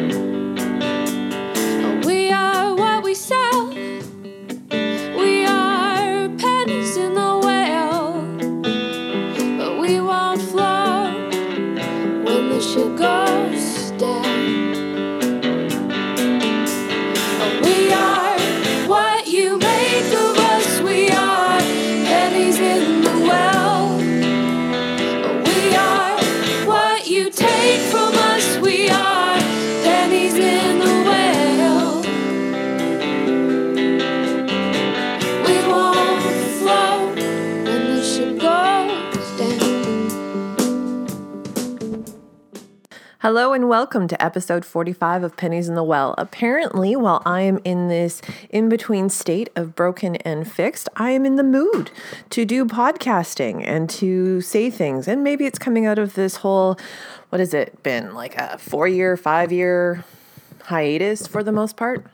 We welcome to episode 45 of Pennies in the Well. Apparently, while I am in this in between state of broken and fixed, I am in the mood to do podcasting and to say things. And maybe it's coming out of this whole, what has it been, like a four year, five year hiatus for the most part?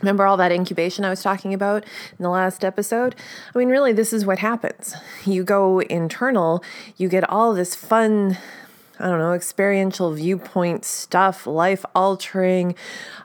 Remember all that incubation I was talking about in the last episode? I mean, really, this is what happens. You go internal, you get all this fun, I don't know, experiential viewpoint stuff, life altering,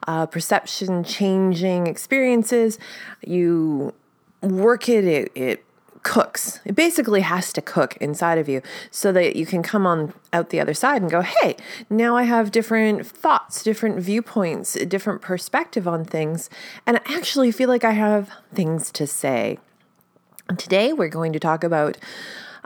uh, perception changing experiences. You work it, it, it cooks. It basically has to cook inside of you so that you can come on out the other side and go, hey, now I have different thoughts, different viewpoints, different perspective on things, and I actually feel like I have things to say. Today we're going to talk about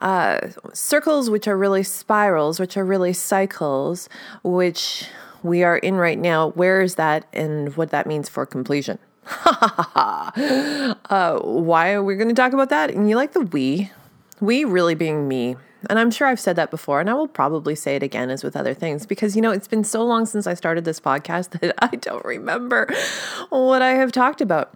uh, circles, which are really spirals, which are really cycles, which we are in right now. Where is that and what that means for completion? uh, why are we going to talk about that? And you like the we, we really being me. And I'm sure I've said that before, and I will probably say it again as with other things because, you know, it's been so long since I started this podcast that I don't remember what I have talked about.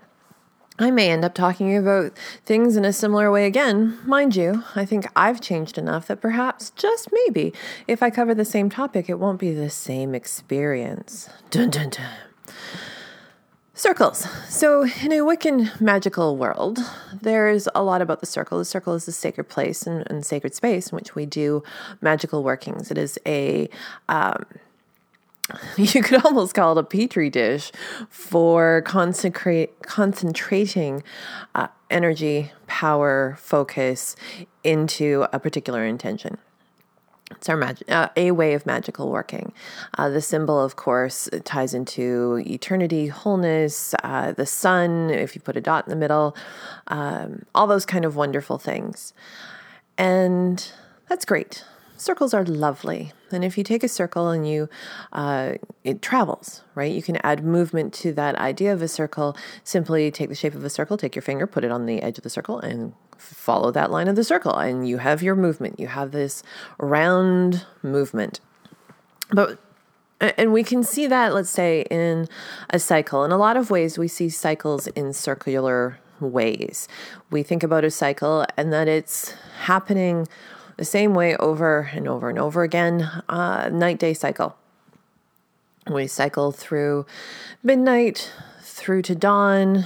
I may end up talking about things in a similar way again. Mind you, I think I've changed enough that perhaps, just maybe, if I cover the same topic, it won't be the same experience. Dun dun dun. Circles. So, in a Wiccan magical world, there's a lot about the circle. The circle is a sacred place and, and sacred space in which we do magical workings. It is a um, you could almost call it a petri dish for consecrate concentrating uh, energy, power, focus into a particular intention. It's our mag- uh, a way of magical working. Uh, the symbol, of course, ties into eternity, wholeness, uh, the sun. If you put a dot in the middle, um, all those kind of wonderful things, and that's great. Circles are lovely, and if you take a circle and you, uh, it travels, right? You can add movement to that idea of a circle. Simply take the shape of a circle, take your finger, put it on the edge of the circle, and follow that line of the circle, and you have your movement. You have this round movement. But and we can see that, let's say, in a cycle. In a lot of ways, we see cycles in circular ways. We think about a cycle and that it's happening the same way over and over and over again. Uh, night day cycle. We cycle through midnight, through to dawn,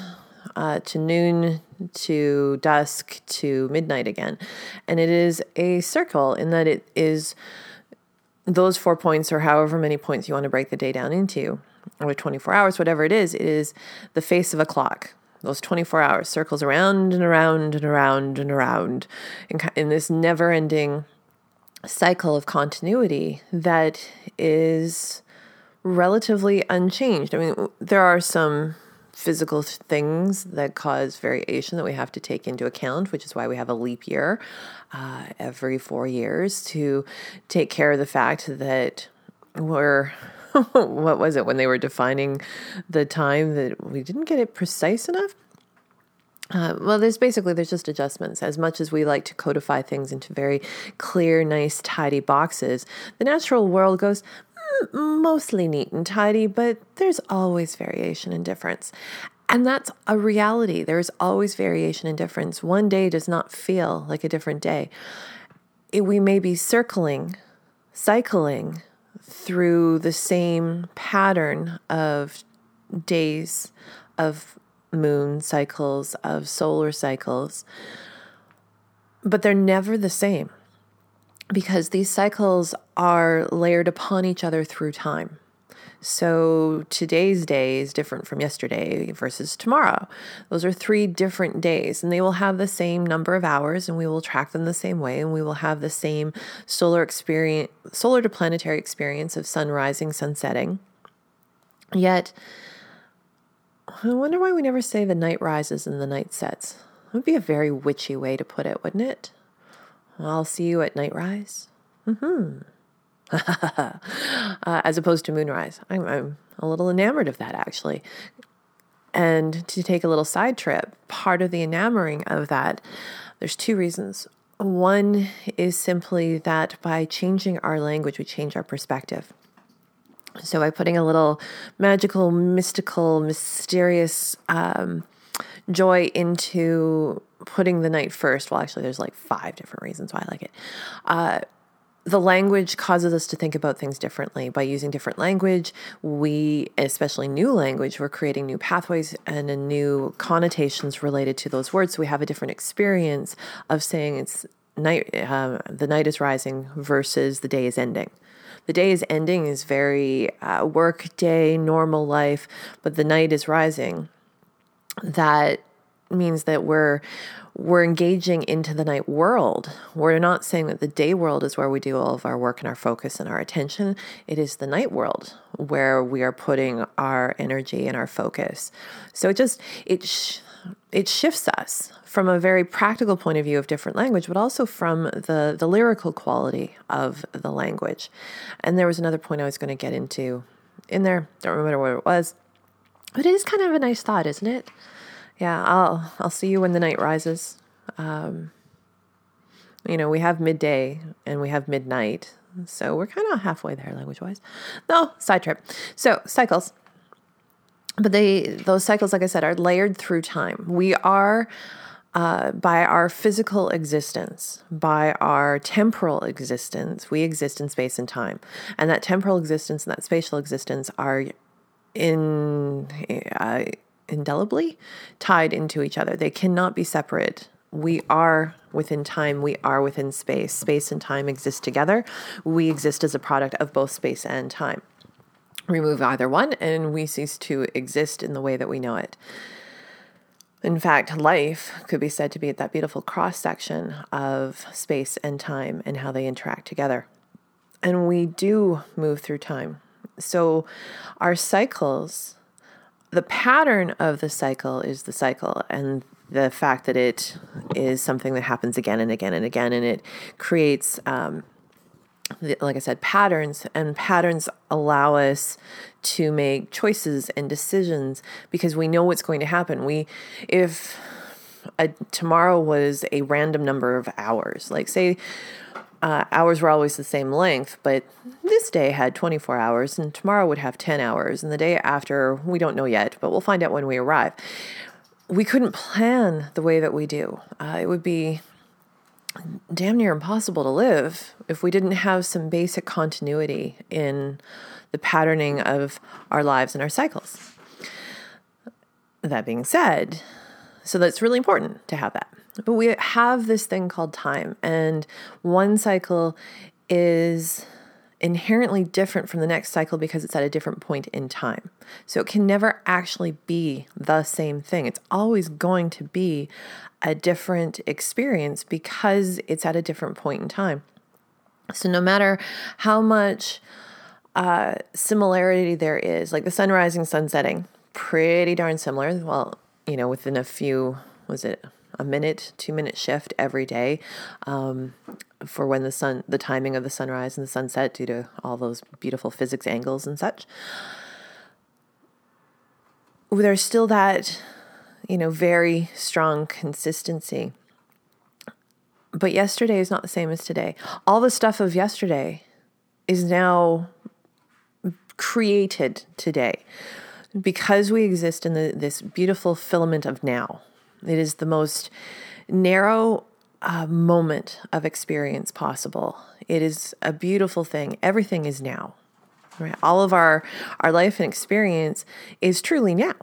uh, to noon, to dusk, to midnight again. And it is a circle in that it is those four points, or however many points you want to break the day down into, or 24 hours, whatever it is, it is the face of a clock. Those 24 hours circles around and around and around and around in, in this never ending cycle of continuity that is relatively unchanged. I mean, there are some physical things that cause variation that we have to take into account, which is why we have a leap year uh, every four years to take care of the fact that we're. what was it when they were defining the time that we didn't get it precise enough? Uh, well, there's basically there's just adjustments. As much as we like to codify things into very clear, nice, tidy boxes, the natural world goes mm, mostly neat and tidy, but there's always variation and difference. And that's a reality. There's always variation and difference. One day does not feel like a different day. It, we may be circling, cycling through the same pattern of days, of moon cycles, of solar cycles, but they're never the same because these cycles are layered upon each other through time. So today's day is different from yesterday versus tomorrow. Those are three different days, and they will have the same number of hours, and we will track them the same way, and we will have the same solar experience, solar to planetary experience of sun rising, sun setting. Yet, I wonder why we never say the night rises and the night sets. It would be a very witchy way to put it, wouldn't it? I'll see you at night rise. Mm-hmm. Uh, as opposed to moonrise. I'm, I'm a little enamored of that actually. And to take a little side trip, part of the enamoring of that, there's two reasons. One is simply that by changing our language, we change our perspective. So, by putting a little magical, mystical, mysterious um, joy into putting the night first, well, actually, there's like five different reasons why I like it. Uh, the language causes us to think about things differently. By using different language, we, especially new language, we're creating new pathways and a new connotations related to those words. So we have a different experience of saying it's night, uh, the night is rising versus the day is ending. The day is ending is very uh, work day, normal life, but the night is rising. That means that we're we're engaging into the night world. We're not saying that the day world is where we do all of our work and our focus and our attention. It is the night world where we are putting our energy and our focus. So it just it sh- it shifts us from a very practical point of view of different language, but also from the the lyrical quality of the language. And there was another point I was going to get into in there. Don't remember what it was, but it is kind of a nice thought, isn't it? Yeah, I'll I'll see you when the night rises. Um, you know, we have midday and we have midnight, so we're kind of halfway there language wise. No, side trip. So cycles, but they those cycles, like I said, are layered through time. We are. Uh, by our physical existence, by our temporal existence, we exist in space and time. And that temporal existence and that spatial existence are in uh, indelibly tied into each other. They cannot be separate. We are within time, we are within space. Space and time exist together. We exist as a product of both space and time. Remove either one, and we cease to exist in the way that we know it. In fact, life could be said to be at that beautiful cross section of space and time and how they interact together. And we do move through time. So, our cycles the pattern of the cycle is the cycle and the fact that it is something that happens again and again and again and it creates um, like i said patterns and patterns allow us to make choices and decisions because we know what's going to happen. We if a, tomorrow was a random number of hours like say uh, hours were always the same length, but this day had 24 hours, and tomorrow would have 10 hours, and the day after, we don't know yet, but we'll find out when we arrive. We couldn't plan the way that we do. Uh, it would be damn near impossible to live if we didn't have some basic continuity in the patterning of our lives and our cycles. That being said, so that's really important to have that. But we have this thing called time, and one cycle is inherently different from the next cycle because it's at a different point in time. So it can never actually be the same thing. It's always going to be a different experience because it's at a different point in time. So no matter how much uh, similarity there is, like the sun rising, sun setting, pretty darn similar. Well, you know, within a few, was it a minute, two minute shift every day um, for when the sun, the timing of the sunrise and the sunset, due to all those beautiful physics angles and such. There's still that, you know, very strong consistency. But yesterday is not the same as today. All the stuff of yesterday is now created today because we exist in the, this beautiful filament of now it is the most narrow uh, moment of experience possible. It is a beautiful thing. Everything is now. Right? All of our our life and experience is truly now.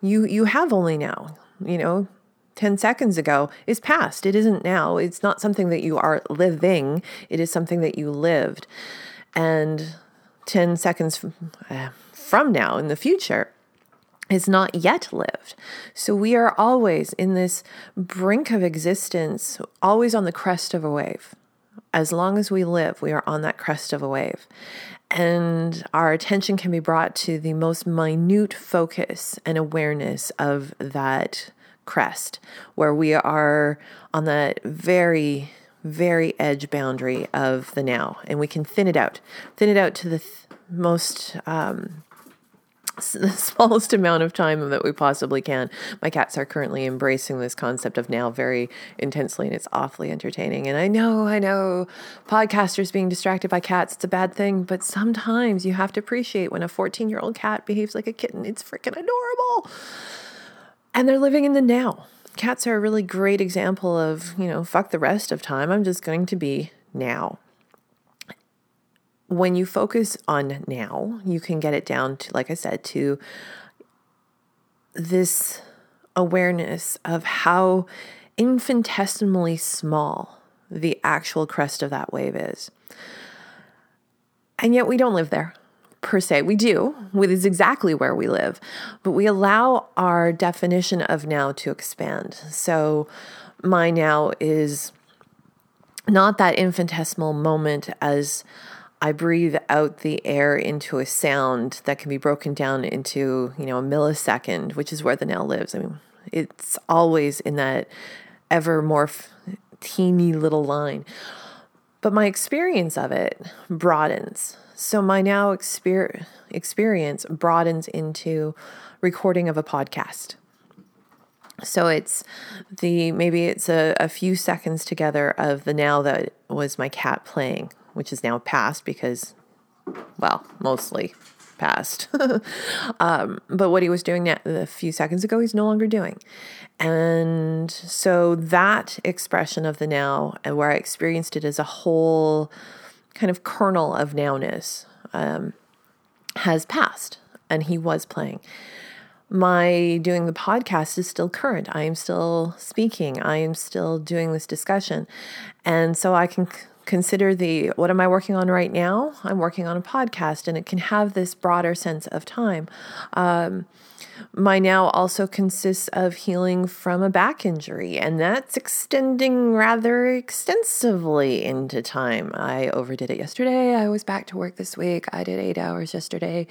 You you have only now. You know, 10 seconds ago is past. It isn't now. It's not something that you are living. It is something that you lived. And 10 seconds uh, from now in the future is not yet lived. So we are always in this brink of existence, always on the crest of a wave. As long as we live, we are on that crest of a wave. And our attention can be brought to the most minute focus and awareness of that crest, where we are on that very, very edge boundary of the now. And we can thin it out, thin it out to the th- most um, the smallest amount of time that we possibly can. My cats are currently embracing this concept of now very intensely, and it's awfully entertaining. And I know, I know, podcasters being distracted by cats, it's a bad thing, but sometimes you have to appreciate when a 14 year old cat behaves like a kitten. It's freaking adorable. And they're living in the now. Cats are a really great example of, you know, fuck the rest of time. I'm just going to be now when you focus on now, you can get it down to, like I said, to this awareness of how infinitesimally small the actual crest of that wave is. And yet we don't live there per se. We do, it is exactly where we live, but we allow our definition of now to expand. So my now is not that infinitesimal moment as I breathe out the air into a sound that can be broken down into, you know, a millisecond, which is where the now lives. I mean, it's always in that ever more teeny little line. But my experience of it broadens. So my now exper- experience broadens into recording of a podcast. So it's the maybe it's a, a few seconds together of the now that was my cat playing which is now past because, well, mostly past. um, but what he was doing a few seconds ago, he's no longer doing. And so that expression of the now, and where I experienced it as a whole kind of kernel of nowness, um, has passed. And he was playing. My doing the podcast is still current. I am still speaking. I am still doing this discussion. And so I can consider the what am I working on right now? I'm working on a podcast, and it can have this broader sense of time. Um, my now also consists of healing from a back injury, and that's extending rather extensively into time. I overdid it yesterday. I was back to work this week. I did eight hours yesterday.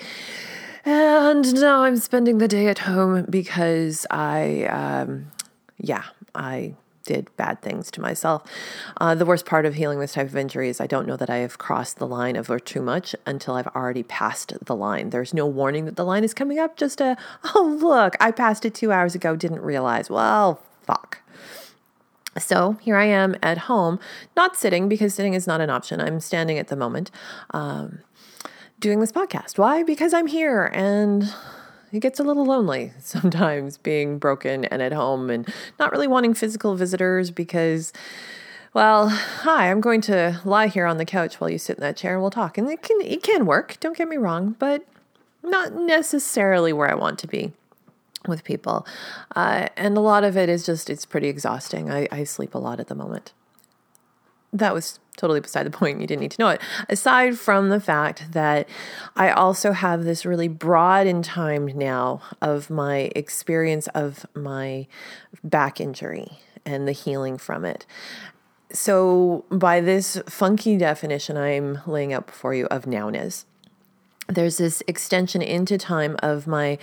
And now I'm spending the day at home because I, um, yeah, I did bad things to myself. Uh, the worst part of healing this type of injury is I don't know that I have crossed the line of or too much until I've already passed the line. There's no warning that the line is coming up, just a, oh, look, I passed it two hours ago, didn't realize. Well, fuck. So here I am at home, not sitting because sitting is not an option. I'm standing at the moment, um, doing this podcast. Why? Because I'm here and it gets a little lonely sometimes being broken and at home and not really wanting physical visitors because well, hi, I'm going to lie here on the couch while you sit in that chair and we'll talk. And it can it can work, don't get me wrong, but not necessarily where I want to be with people. Uh, and a lot of it is just it's pretty exhausting. I, I sleep a lot at the moment. That was totally beside the point. You didn't need to know it. Aside from the fact that I also have this really broad in time now of my experience of my back injury and the healing from it. So, by this funky definition I'm laying out before you of nowness, there's this extension into time of my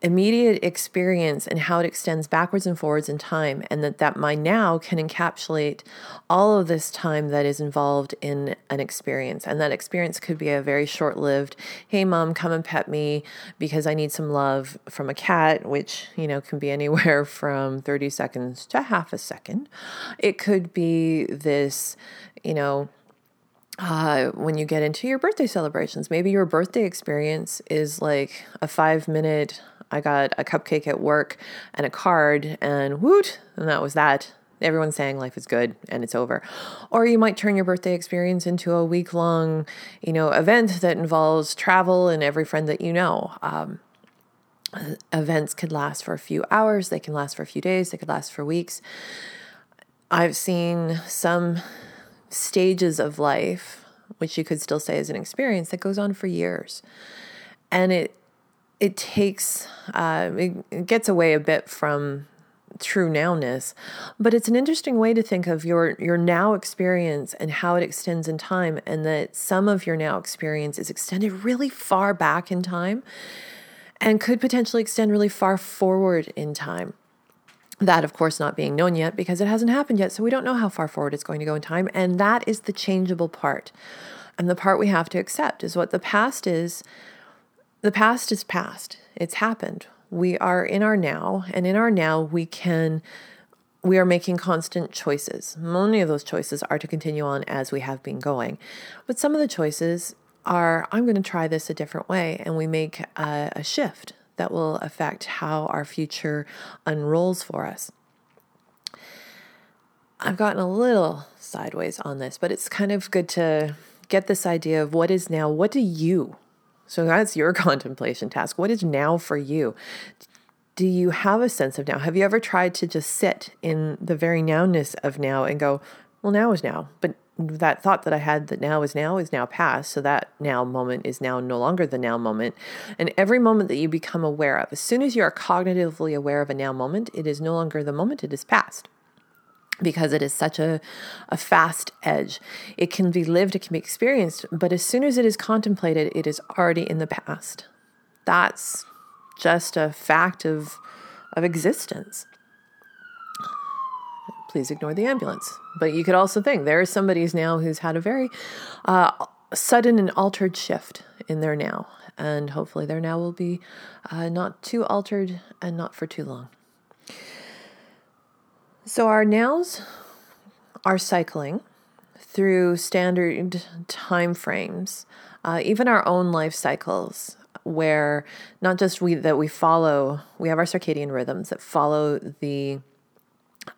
immediate experience and how it extends backwards and forwards in time and that that my now can encapsulate all of this time that is involved in an experience. And that experience could be a very short-lived hey mom come and pet me because i need some love from a cat which you know can be anywhere from 30 seconds to half a second. It could be this you know uh, when you get into your birthday celebrations. Maybe your birthday experience is like a five minute, I got a cupcake at work and a card, and woot, and that was that. Everyone's saying life is good and it's over. Or you might turn your birthday experience into a week long, you know, event that involves travel and every friend that you know. Um, events could last for a few hours, they can last for a few days, they could last for weeks. I've seen some stages of life which you could still say is an experience that goes on for years. And it it takes uh, it, it gets away a bit from true nowness but it's an interesting way to think of your your now experience and how it extends in time and that some of your now experience is extended really far back in time and could potentially extend really far forward in time that of course not being known yet because it hasn't happened yet. So we don't know how far forward it's going to go in time. And that is the changeable part. And the part we have to accept is what the past is the past is past. It's happened. We are in our now, and in our now, we can we are making constant choices. Many of those choices are to continue on as we have been going. But some of the choices are I'm going to try this a different way, and we make a, a shift that will affect how our future unrolls for us. I've gotten a little sideways on this, but it's kind of good to get this idea of what is now, what do you so that's your contemplation task. What is now for you? Do you have a sense of now? Have you ever tried to just sit in the very nowness of now and go, well, now is now, but that thought that I had that now is now is now past. So that now moment is now no longer the now moment. And every moment that you become aware of, as soon as you are cognitively aware of a now moment, it is no longer the moment, it is past because it is such a, a fast edge. It can be lived, it can be experienced, but as soon as it is contemplated, it is already in the past. That's just a fact of, of existence. Please ignore the ambulance. But you could also think there is somebody now who's had a very uh, sudden and altered shift in their now. And hopefully, their now will be uh, not too altered and not for too long. So our nows are cycling through standard time frames, uh, even our own life cycles, where not just we that we follow, we have our circadian rhythms that follow the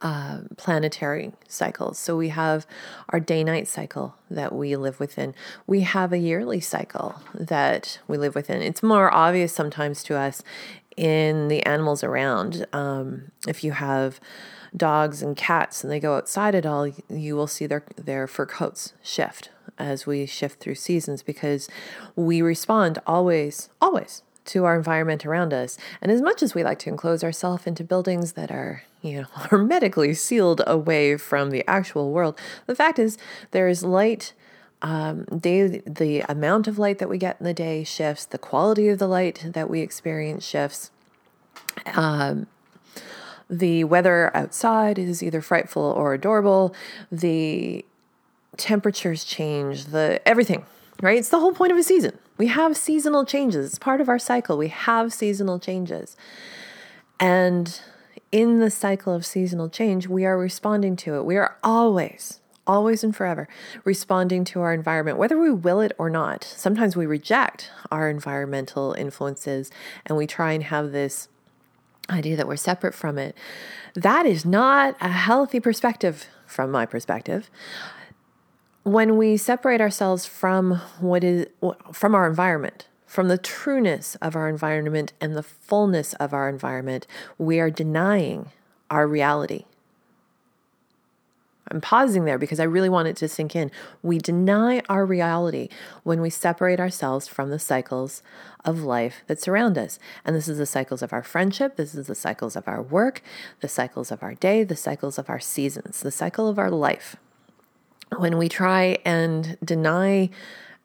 uh, planetary cycles. So we have our day night cycle that we live within. We have a yearly cycle that we live within. It's more obvious sometimes to us in the animals around. Um, if you have dogs and cats and they go outside at all, you will see their, their fur coats shift as we shift through seasons because we respond always, always to our environment around us. And as much as we like to enclose ourselves into buildings that are, you know, hermetically sealed away from the actual world, the fact is there is light. Um, day, the amount of light that we get in the day shifts, the quality of the light that we experience shifts. Um, the weather outside is either frightful or adorable. The temperatures change, the everything, right? It's the whole point of a season. We have seasonal changes. It's part of our cycle. We have seasonal changes. And in the cycle of seasonal change, we are responding to it. We are always, always and forever responding to our environment, whether we will it or not. Sometimes we reject our environmental influences and we try and have this idea that we're separate from it. That is not a healthy perspective from my perspective. When we separate ourselves from what is from our environment, from the trueness of our environment and the fullness of our environment, we are denying our reality. I'm pausing there because I really want it to sink in. We deny our reality when we separate ourselves from the cycles of life that surround us. And this is the cycles of our friendship, this is the cycles of our work, the cycles of our day, the cycles of our seasons, the cycle of our life. When we try and deny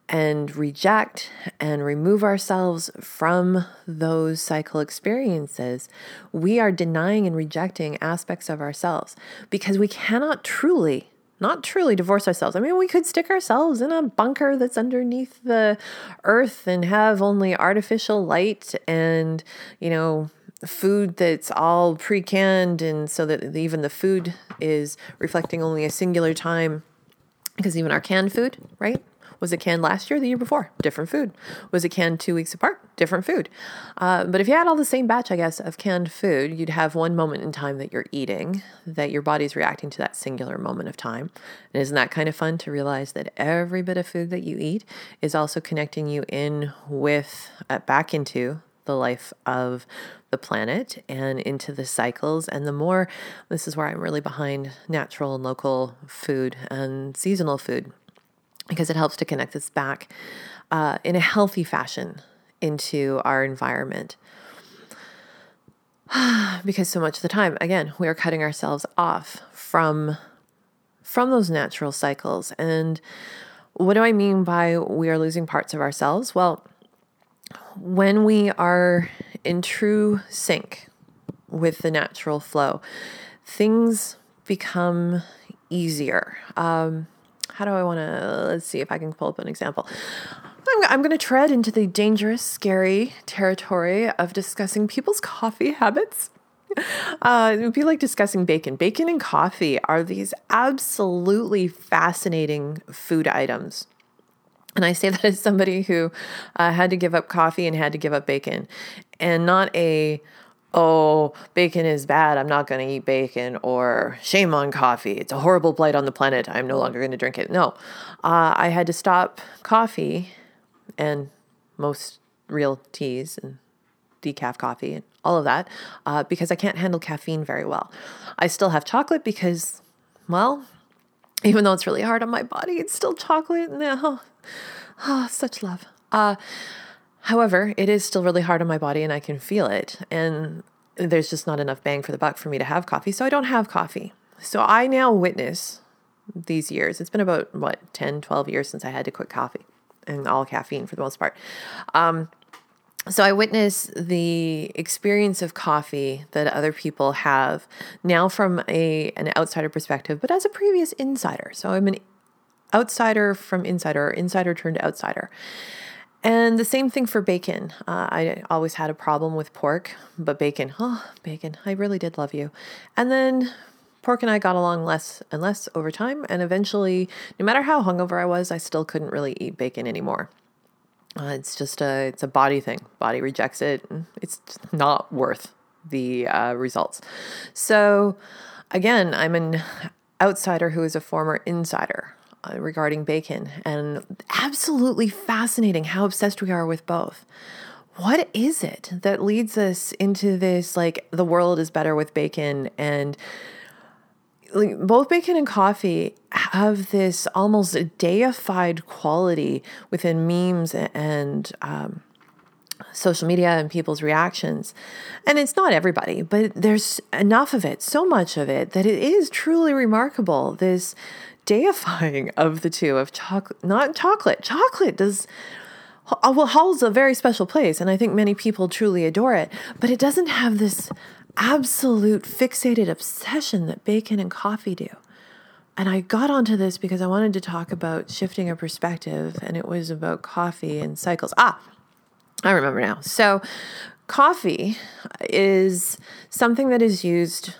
and reject and remove ourselves from those cycle experiences, we are denying and rejecting aspects of ourselves because we cannot truly, not truly divorce ourselves. I mean, we could stick ourselves in a bunker that's underneath the earth and have only artificial light and, you know, food that's all pre canned, and so that even the food is reflecting only a singular time. Because even our canned food, right? Was it canned last year, the year before? Different food. Was it canned two weeks apart? Different food. Uh, but if you had all the same batch, I guess, of canned food, you'd have one moment in time that you're eating, that your body's reacting to that singular moment of time. And isn't that kind of fun to realize that every bit of food that you eat is also connecting you in with, uh, back into the life of the planet and into the cycles. And the more, this is where I'm really behind natural and local food and seasonal food because it helps to connect us back uh, in a healthy fashion into our environment. because so much of the time, again, we are cutting ourselves off from from those natural cycles. And what do I mean by we are losing parts of ourselves? Well, when we are in true sync with the natural flow, things become easier. Um, how do I want to? Let's see if I can pull up an example. I'm, I'm going to tread into the dangerous, scary territory of discussing people's coffee habits. Uh, it would be like discussing bacon. Bacon and coffee are these absolutely fascinating food items. And I say that as somebody who uh, had to give up coffee and had to give up bacon, and not a oh, bacon is bad, I'm not going to eat bacon, or shame on coffee, it's a horrible blight on the planet, I'm no longer going to drink it. No, uh, I had to stop coffee and most real teas and decaf coffee and all of that uh, because I can't handle caffeine very well. I still have chocolate because, well, even though it's really hard on my body, it's still chocolate. No, oh, oh, such love. Uh, However, it is still really hard on my body and I can feel it. And there's just not enough bang for the buck for me to have coffee. So I don't have coffee. So I now witness these years. It's been about, what, 10, 12 years since I had to quit coffee and all caffeine for the most part. Um, so I witness the experience of coffee that other people have now from a an outsider perspective, but as a previous insider. So I'm an outsider from insider, or insider turned outsider. And the same thing for bacon. Uh, I always had a problem with pork, but bacon, oh, bacon, I really did love you. And then pork and I got along less and less over time. And eventually, no matter how hungover I was, I still couldn't really eat bacon anymore. Uh, it's just a it's a body thing. Body rejects it. It's not worth the uh, results. So, again, I'm an outsider who is a former insider. Uh, regarding bacon, and absolutely fascinating how obsessed we are with both. What is it that leads us into this like the world is better with bacon and like both bacon and coffee have this almost deified quality within memes and um, social media and people's reactions. And it's not everybody, but there's enough of it, so much of it, that it is truly remarkable. This deifying of the two of chocolate, not chocolate. Chocolate does well holds a very special place, and I think many people truly adore it. But it doesn't have this absolute fixated obsession that bacon and coffee do. And I got onto this because I wanted to talk about shifting a perspective, and it was about coffee and cycles. Ah, I remember now. So, coffee is something that is used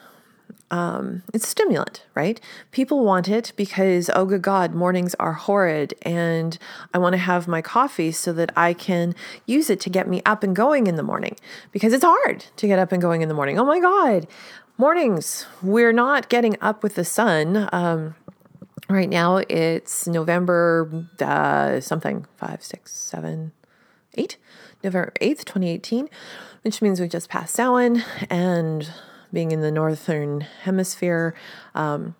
um, it's stimulant, right? People want it because, oh, good God, mornings are horrid and I want to have my coffee so that I can use it to get me up and going in the morning because it's hard to get up and going in the morning. Oh my God, mornings, we're not getting up with the sun. Um, right now it's November uh, something, five, six, seven, eight, November 8th, 2018, which means we just passed Samhain and being in the northern hemisphere, um,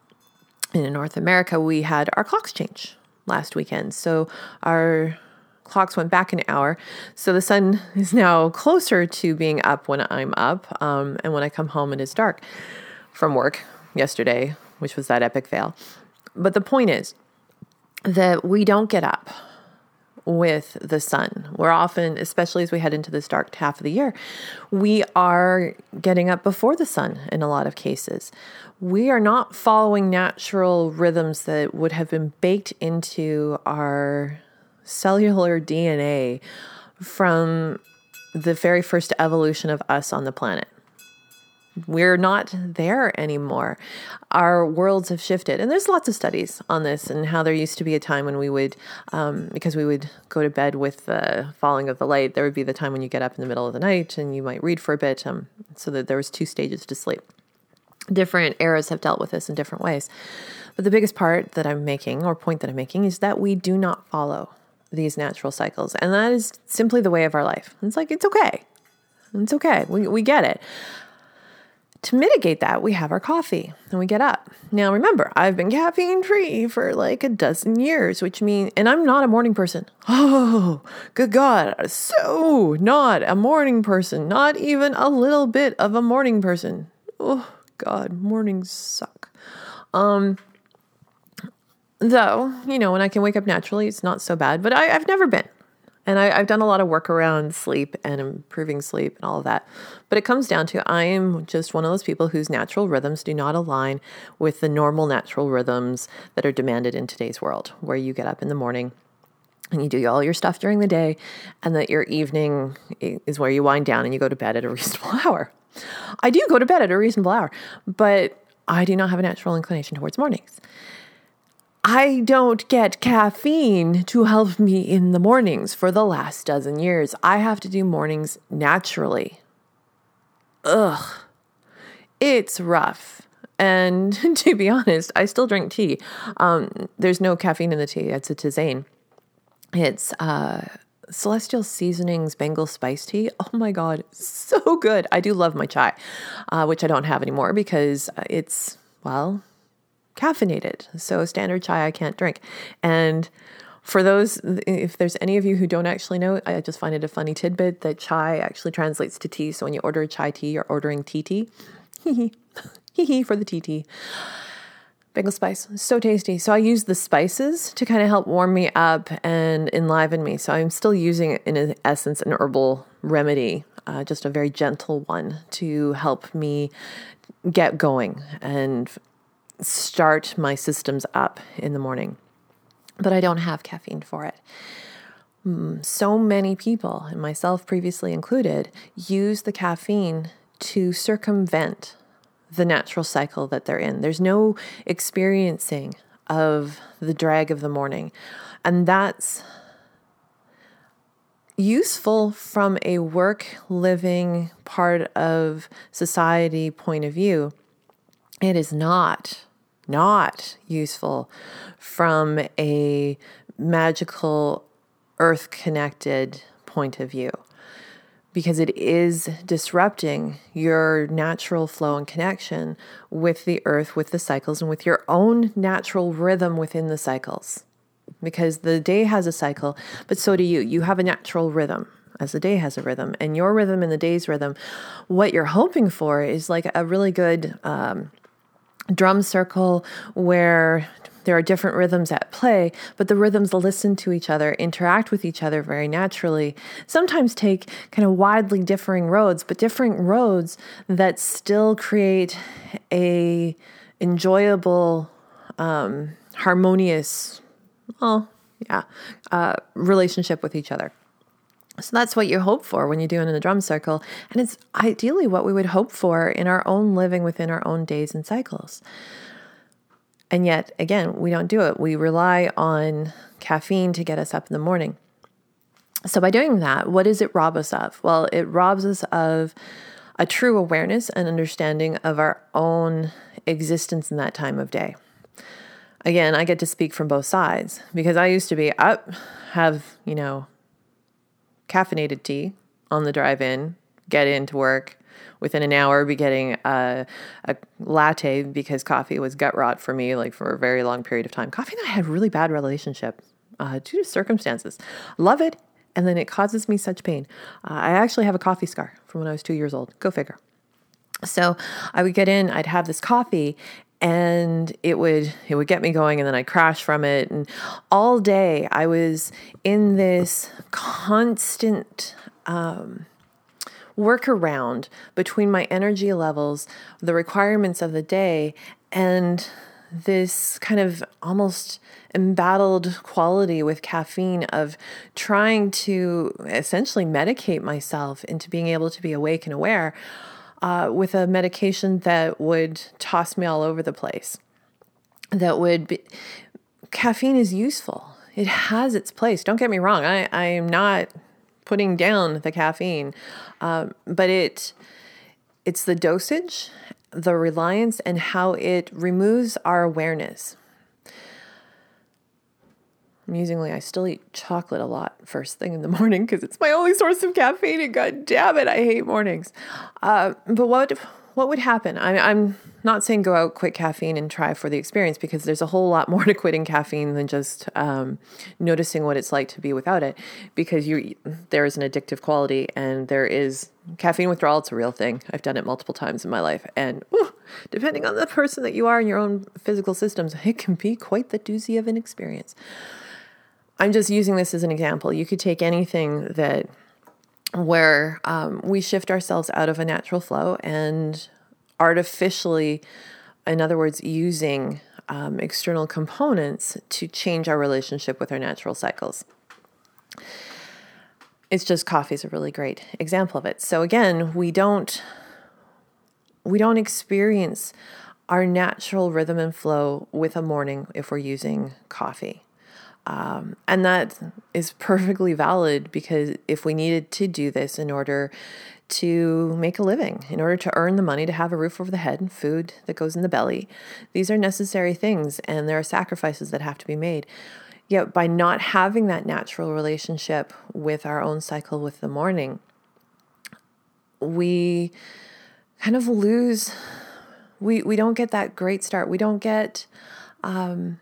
in North America, we had our clocks change last weekend. So our clocks went back an hour. So the sun is now closer to being up when I'm up. Um, and when I come home, it is dark from work yesterday, which was that epic fail. But the point is that we don't get up with the sun. We're often, especially as we head into this dark half of the year, we are getting up before the sun in a lot of cases. We are not following natural rhythms that would have been baked into our cellular DNA from the very first evolution of us on the planet. We're not there anymore. Our worlds have shifted. And there's lots of studies on this and how there used to be a time when we would, um, because we would go to bed with the falling of the light, there would be the time when you get up in the middle of the night and you might read for a bit, um, so that there was two stages to sleep. Different eras have dealt with this in different ways. But the biggest part that I'm making, or point that I'm making, is that we do not follow these natural cycles. And that is simply the way of our life. It's like, it's okay. It's okay. We, we get it to mitigate that, we have our coffee and we get up. Now, remember, I've been caffeine free for like a dozen years, which means, and I'm not a morning person. Oh, good God. So not a morning person, not even a little bit of a morning person. Oh, God, mornings suck. Um, though, you know, when I can wake up naturally, it's not so bad, but I, I've never been. And I, have done a lot of work around sleep and improving sleep and all of that. But it comes down to I am just one of those people whose natural rhythms do not align with the normal natural rhythms that are demanded in today's world, where you get up in the morning and you do all your stuff during the day, and that your evening is where you wind down and you go to bed at a reasonable hour. I do go to bed at a reasonable hour, but I do not have a natural inclination towards mornings. I don't get caffeine to help me in the mornings for the last dozen years. I have to do mornings naturally. Ugh. It's rough. And to be honest, I still drink tea. Um, there's no caffeine in the tea, it's a tisane. It's uh, Celestial Seasonings Bengal Spice Tea. Oh my God, so good. I do love my chai, uh, which I don't have anymore because it's, well, caffeinated. So standard chai I can't drink. And for those, if there's any of you who don't actually know, I just find it a funny tidbit that chai actually translates to tea. So when you order a chai tea, you're ordering tea tea. Hee hee for the tea tea. Bengal spice, so tasty. So I use the spices to kind of help warm me up and enliven me. So I'm still using in essence an herbal remedy, uh, just a very gentle one to help me get going and start my systems up in the morning. But I don't have caffeine for it. Mm, so many people, and myself previously included, use the caffeine to circumvent the natural cycle that they're in. There's no experiencing of the drag of the morning. And that's useful from a work living part of society point of view. It is not not useful from a magical earth connected point of view because it is disrupting your natural flow and connection with the earth, with the cycles, and with your own natural rhythm within the cycles. Because the day has a cycle, but so do you. You have a natural rhythm as the day has a rhythm, and your rhythm and the day's rhythm. What you're hoping for is like a really good um, drum circle where there are different rhythms at play, but the rhythms listen to each other, interact with each other very naturally, sometimes take kind of widely differing roads, but different roads that still create a enjoyable, um, harmonious, well, yeah, uh, relationship with each other. So that's what you hope for when you're doing in the drum circle. And it's ideally what we would hope for in our own living within our own days and cycles. And yet, again, we don't do it. We rely on caffeine to get us up in the morning. So, by doing that, what does it rob us of? Well, it robs us of a true awareness and understanding of our own existence in that time of day. Again, I get to speak from both sides because I used to be up, have, you know, caffeinated tea on the drive in, get into work. Within an hour, be getting a, a latte because coffee was gut rot for me, like for a very long period of time. Coffee and I had a really bad relationship uh, due to circumstances. Love it, and then it causes me such pain. Uh, I actually have a coffee scar from when I was two years old. Go figure. So I would get in, I'd have this coffee, and it would it would get me going and then I'd crash from it. And all day I was in this constant um, workaround between my energy levels, the requirements of the day, and this kind of almost embattled quality with caffeine of trying to essentially medicate myself into being able to be awake and aware uh, with a medication that would toss me all over the place. That would be, caffeine is useful. It has its place. Don't get me wrong. I, I am not putting down the caffeine, um, but it it's the dosage, the reliance, and how it removes our awareness Amusingly, I still eat chocolate a lot first thing in the morning because it's my only source of caffeine. And god damn it, I hate mornings. Uh, but what what would happen? I, I'm not saying go out, quit caffeine, and try for the experience because there's a whole lot more to quitting caffeine than just um, noticing what it's like to be without it. Because you, there is an addictive quality, and there is caffeine withdrawal. It's a real thing. I've done it multiple times in my life, and ooh, depending on the person that you are in your own physical systems, it can be quite the doozy of an experience. I'm just using this as an example. You could take anything that where um, we shift ourselves out of a natural flow and artificially, in other words, using um, external components to change our relationship with our natural cycles. It's just coffee is a really great example of it. So again, we don't we don't experience our natural rhythm and flow with a morning if we're using coffee. Um, and that is perfectly valid because if we needed to do this in order to make a living, in order to earn the money to have a roof over the head and food that goes in the belly, these are necessary things and there are sacrifices that have to be made. Yet, by not having that natural relationship with our own cycle with the morning, we kind of lose, we, we don't get that great start. We don't get, um,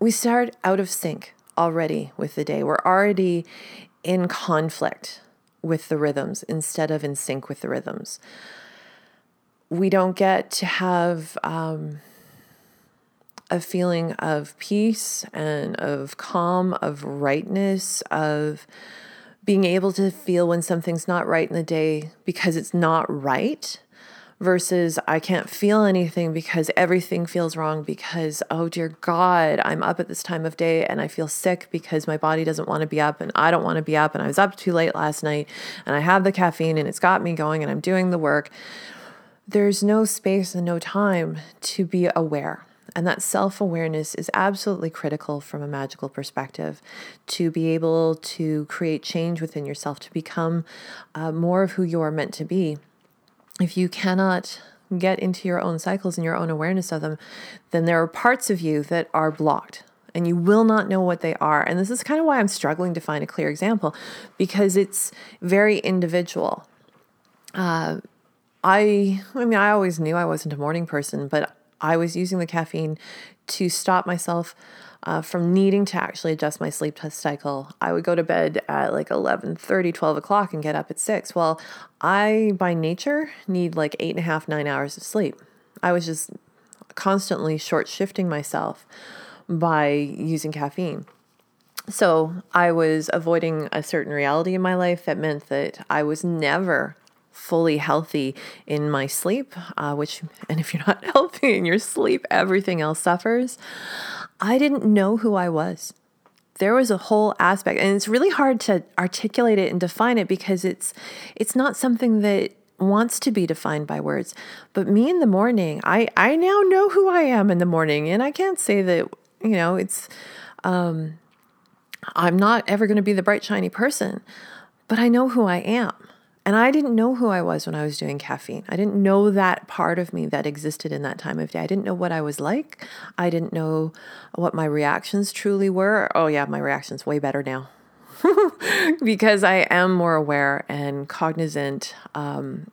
we start out of sync already with the day. We're already in conflict with the rhythms instead of in sync with the rhythms. We don't get to have um, a feeling of peace and of calm, of rightness, of being able to feel when something's not right in the day because it's not right versus I can't feel anything because everything feels wrong because, oh dear God, I'm up at this time of day and I feel sick because my body doesn't want to be up and I don't want to be up and I was up too late last night and I have the caffeine and it's got me going and I'm doing the work. There's no space and no time to be aware. And that self awareness is absolutely critical from a magical perspective to be able to create change within yourself, to become uh, more of who you are meant to be if you cannot get into your own cycles and your own awareness of them, then there are parts of you that are blocked and you will not know what they are. And this is kind of why I'm struggling to find a clear example because it's very individual. Uh, I, I mean, I always knew I wasn't a morning person, but I was using the caffeine to stop myself uh, from needing to actually adjust my sleep test cycle. I would go to bed at like 11 30, 12 o'clock and get up at 6. Well, I, by nature, need like eight and a half, nine hours of sleep. I was just constantly short shifting myself by using caffeine. So I was avoiding a certain reality in my life that meant that I was never fully healthy in my sleep, uh, which, and if you're not healthy in your sleep, everything else suffers. I didn't know who I was. There was a whole aspect, and it's really hard to articulate it and define it because it's it's not something that wants to be defined by words. But me in the morning, I I now know who I am in the morning, and I can't say that you know it's. Um, I'm not ever going to be the bright shiny person, but I know who I am. And I didn't know who I was when I was doing caffeine. I didn't know that part of me that existed in that time of day. I didn't know what I was like. I didn't know what my reactions truly were. Oh, yeah, my reactions way better now. because I am more aware and cognizant um,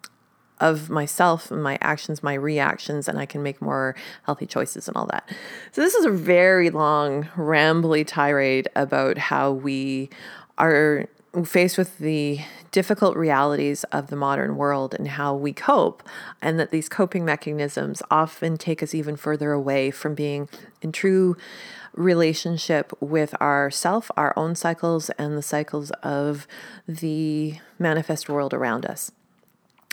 of myself and my actions, my reactions, and I can make more healthy choices and all that. So, this is a very long, rambly tirade about how we are faced with the difficult realities of the modern world and how we cope, and that these coping mechanisms often take us even further away from being in true relationship with ourself, our own cycles, and the cycles of the manifest world around us,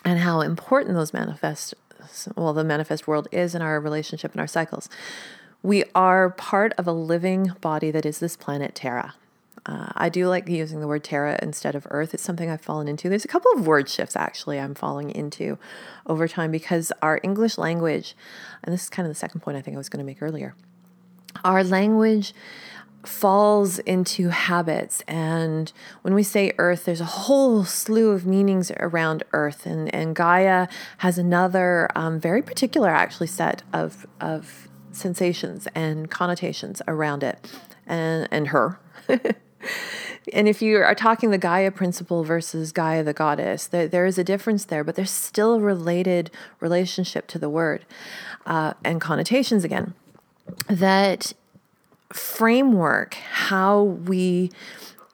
and how important those manifest well the manifest world is in our relationship and our cycles. We are part of a living body that is this planet Terra. Uh, I do like using the word Terra instead of Earth. It's something I've fallen into. There's a couple of word shifts actually I'm falling into over time because our English language, and this is kind of the second point I think I was going to make earlier, our language falls into habits. And when we say earth, there's a whole slew of meanings around earth. And, and Gaia has another um, very particular, actually, set of, of sensations and connotations around it and, and her. and if you are talking the Gaia principle versus Gaia the goddess, there, there is a difference there, but there's still a related relationship to the word uh, and connotations again. That framework, how we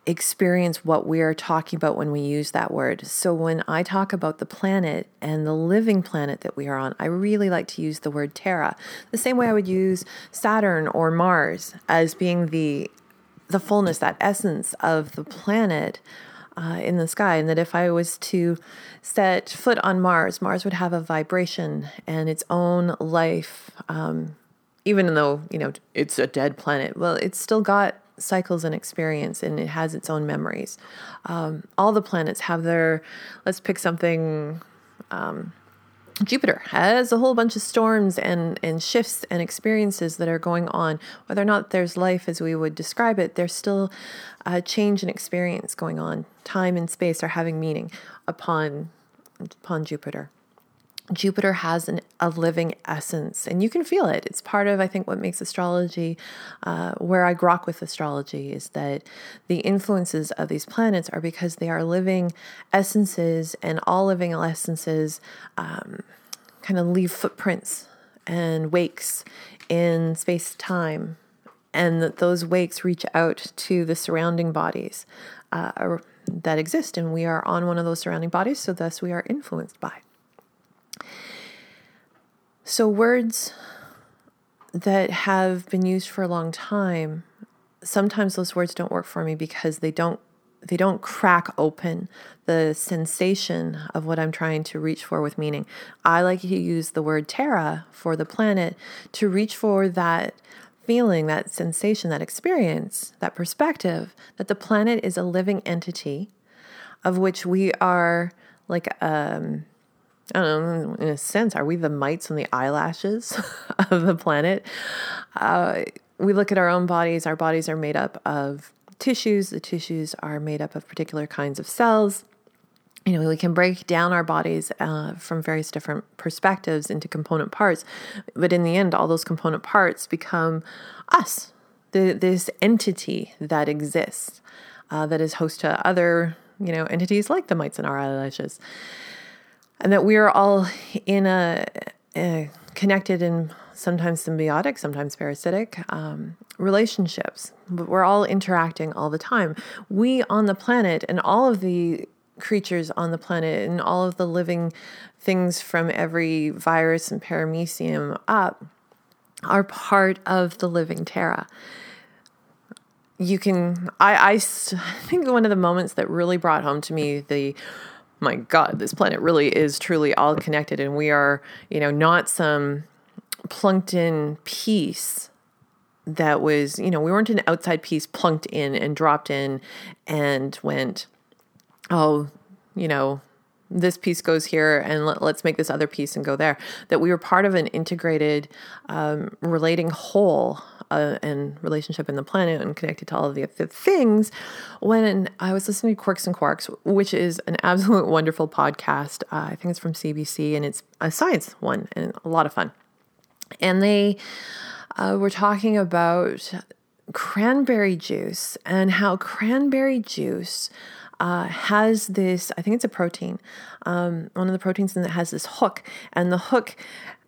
experience what we are talking about when we use that word. So when I talk about the planet and the living planet that we are on, I really like to use the word Terra, the same way I would use Saturn or Mars as being the the fullness, that essence of the planet. Uh, in the sky, and that if I was to set foot on Mars, Mars would have a vibration and its own life. Um, even though you know it's a dead planet, well, it's still got cycles and experience and it has its own memories. Um, all the planets have their, let's pick something. Um, Jupiter has a whole bunch of storms and, and shifts and experiences that are going on. Whether or not there's life as we would describe it, there's still a change and experience going on. Time and space are having meaning upon upon Jupiter. Jupiter has an, a living essence, and you can feel it. It's part of, I think, what makes astrology, uh, where I grok with astrology, is that the influences of these planets are because they are living essences, and all living essences um, kind of leave footprints and wakes in space time, and that those wakes reach out to the surrounding bodies uh, that exist, and we are on one of those surrounding bodies, so thus we are influenced by. So, words that have been used for a long time, sometimes those words don't work for me because they don't they don't crack open the sensation of what I'm trying to reach for with meaning. I like to use the word Terra for the planet to reach for that feeling, that sensation, that experience, that perspective that the planet is a living entity of which we are like um I don't know, in a sense, are we the mites on the eyelashes of the planet? Uh, we look at our own bodies. Our bodies are made up of tissues. The tissues are made up of particular kinds of cells. You know, we can break down our bodies uh, from various different perspectives into component parts, but in the end, all those component parts become us, the, this entity that exists, uh, that is host to other, you know, entities like the mites in our eyelashes and that we are all in a, a connected and sometimes symbiotic, sometimes parasitic um, relationships. But we're all interacting all the time. We on the planet and all of the creatures on the planet and all of the living things from every virus and paramecium up are part of the living Terra. You can, I, I, I think one of the moments that really brought home to me the my God, this planet really is truly all connected, and we are, you know, not some plunked in piece that was, you know, we weren't an outside piece plunked in and dropped in and went, oh, you know, this piece goes here and let, us make this other piece and go there. That we were part of an integrated, um, relating whole uh, and relationship in the planet and connected to all of the other things when I was listening to Quirks and Quarks, which is an absolute wonderful podcast. Uh, I think it's from CBC and it's a science one and a lot of fun. And they uh, were talking about cranberry juice and how cranberry juice uh, has this, I think it's a protein, um, one of the proteins that has this hook, and the hook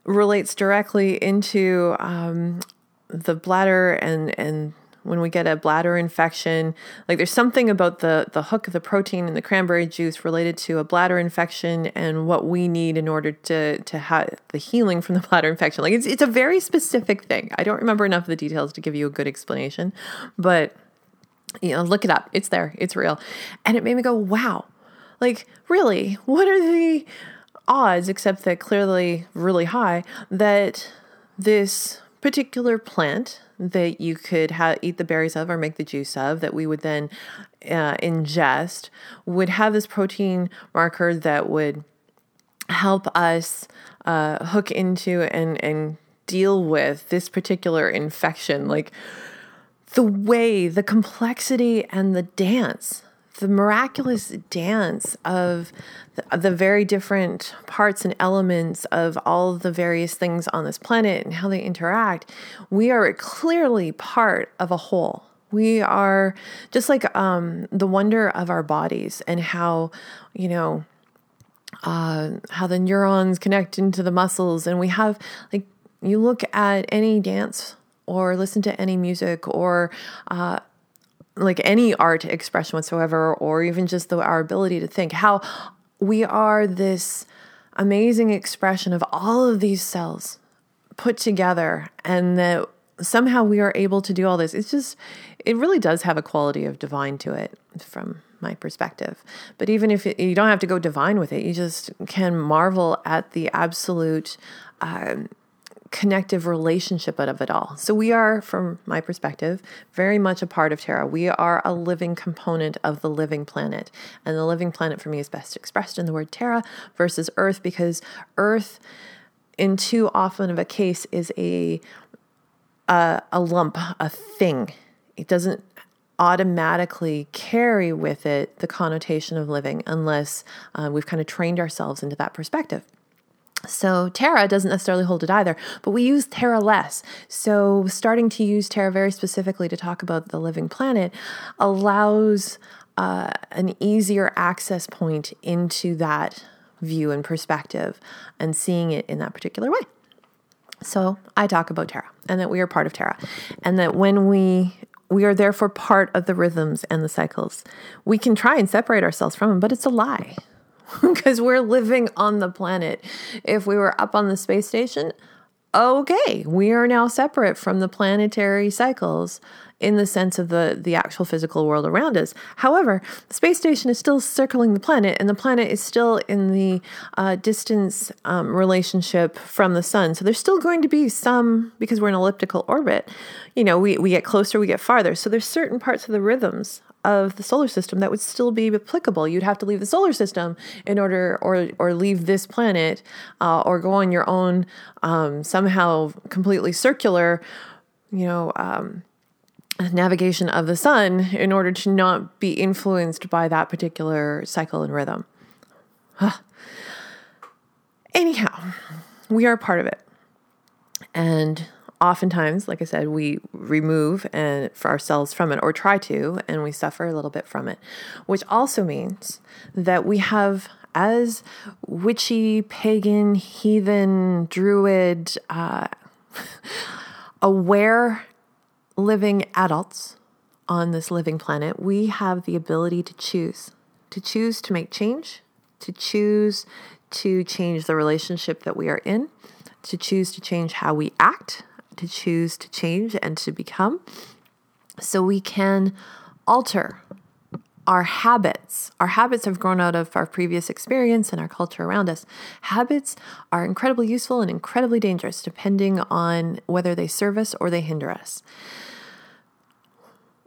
relates directly into um, the bladder and and when we get a bladder infection like there's something about the the hook of the protein in the cranberry juice related to a bladder infection and what we need in order to to have the healing from the bladder infection. Like it's it's a very specific thing. I don't remember enough of the details to give you a good explanation but you know look it up. It's there. It's real. And it made me go wow. Like really? What are the odds except that clearly really high that this particular plant that you could ha- eat the berries of or make the juice of that we would then uh, ingest would have this protein marker that would help us uh, hook into and, and deal with this particular infection. Like the way, the complexity, and the dance the miraculous dance of the, the, very different parts and elements of all the various things on this planet and how they interact, we are clearly part of a whole. We are just like um, the wonder of our bodies and how, you know, uh, how the neurons connect into the muscles. And we have, like, you look at any dance or listen to any music or uh, like any art expression whatsoever, or even just the, our ability to think, how we are this amazing expression of all of these cells put together, and that somehow we are able to do all this. It's just, it really does have a quality of divine to it from my perspective. But even if it, you don't have to go divine with it, you just can marvel at the absolute. Um, connective relationship out of it all. So we are, from my perspective, very much a part of Terra. We are a living component of the living planet. And the living planet for me is best expressed in the word Terra versus Earth because Earth, in too often of a case, is a a, a lump, a thing. It doesn't automatically carry with it the connotation of living unless uh, we've kind of trained ourselves into that perspective. So Terra doesn't necessarily hold it either, but we use Terra less. So starting to use Terra very specifically to talk about the living planet allows uh, an easier access point into that view and perspective and seeing it in that particular way. So I talk about Terra and that we are part of Terra and that when we we are therefore part of the rhythms and the cycles. We can try and separate ourselves from them, but it's a lie because we're living on the planet. If we were up on the space station, okay, we are now separate from the planetary cycles in the sense of the the actual physical world around us. However, the space station is still circling the planet, and the planet is still in the uh, distance um, relationship from the sun. So there's still going to be some because we're in elliptical orbit. You know, we we get closer, we get farther. So there's certain parts of the rhythms of the solar system that would still be applicable. You'd have to leave the solar system in order, or or leave this planet, uh, or go on your own um, somehow completely circular, you know, um, navigation of the sun in order to not be influenced by that particular cycle and rhythm. Huh. Anyhow, we are part of it, and oftentimes, like I said, we remove and for ourselves from it or try to, and we suffer a little bit from it, which also means that we have as witchy, pagan, heathen, druid, uh, aware living adults on this living planet, we have the ability to choose, to choose to make change, to choose to change the relationship that we are in, to choose to change how we act, to choose to change and to become so we can alter our habits. Our habits have grown out of our previous experience and our culture around us. Habits are incredibly useful and incredibly dangerous depending on whether they serve us or they hinder us.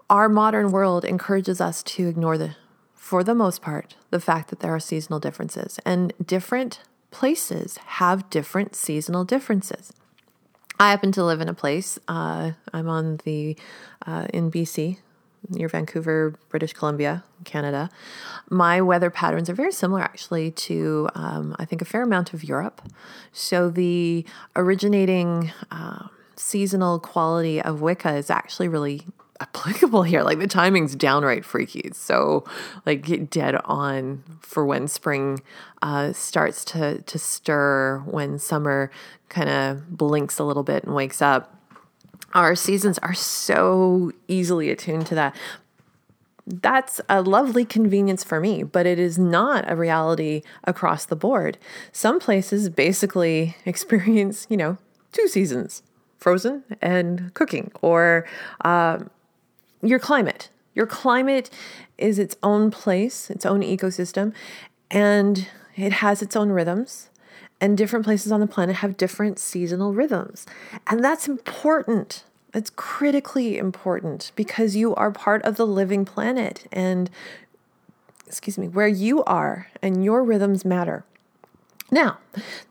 Our modern world encourages us to ignore the for the most part the fact that there are seasonal differences and different places have different seasonal differences. I happen to live in a place. Uh, I'm on the uh, in BC, near Vancouver, British Columbia, Canada. My weather patterns are very similar, actually, to um, I think a fair amount of Europe. So the originating uh, seasonal quality of Wicca is actually really applicable here. Like the timing's downright freaky. So like dead on for when spring uh, starts to to stir, when summer kind of blinks a little bit and wakes up. Our seasons are so easily attuned to that. That's a lovely convenience for me, but it is not a reality across the board. Some places basically experience, you know, two seasons frozen and cooking, or um, your climate. Your climate is its own place, its own ecosystem, and it has its own rhythms. And different places on the planet have different seasonal rhythms. And that's important. It's critically important because you are part of the living planet and, excuse me, where you are and your rhythms matter. Now,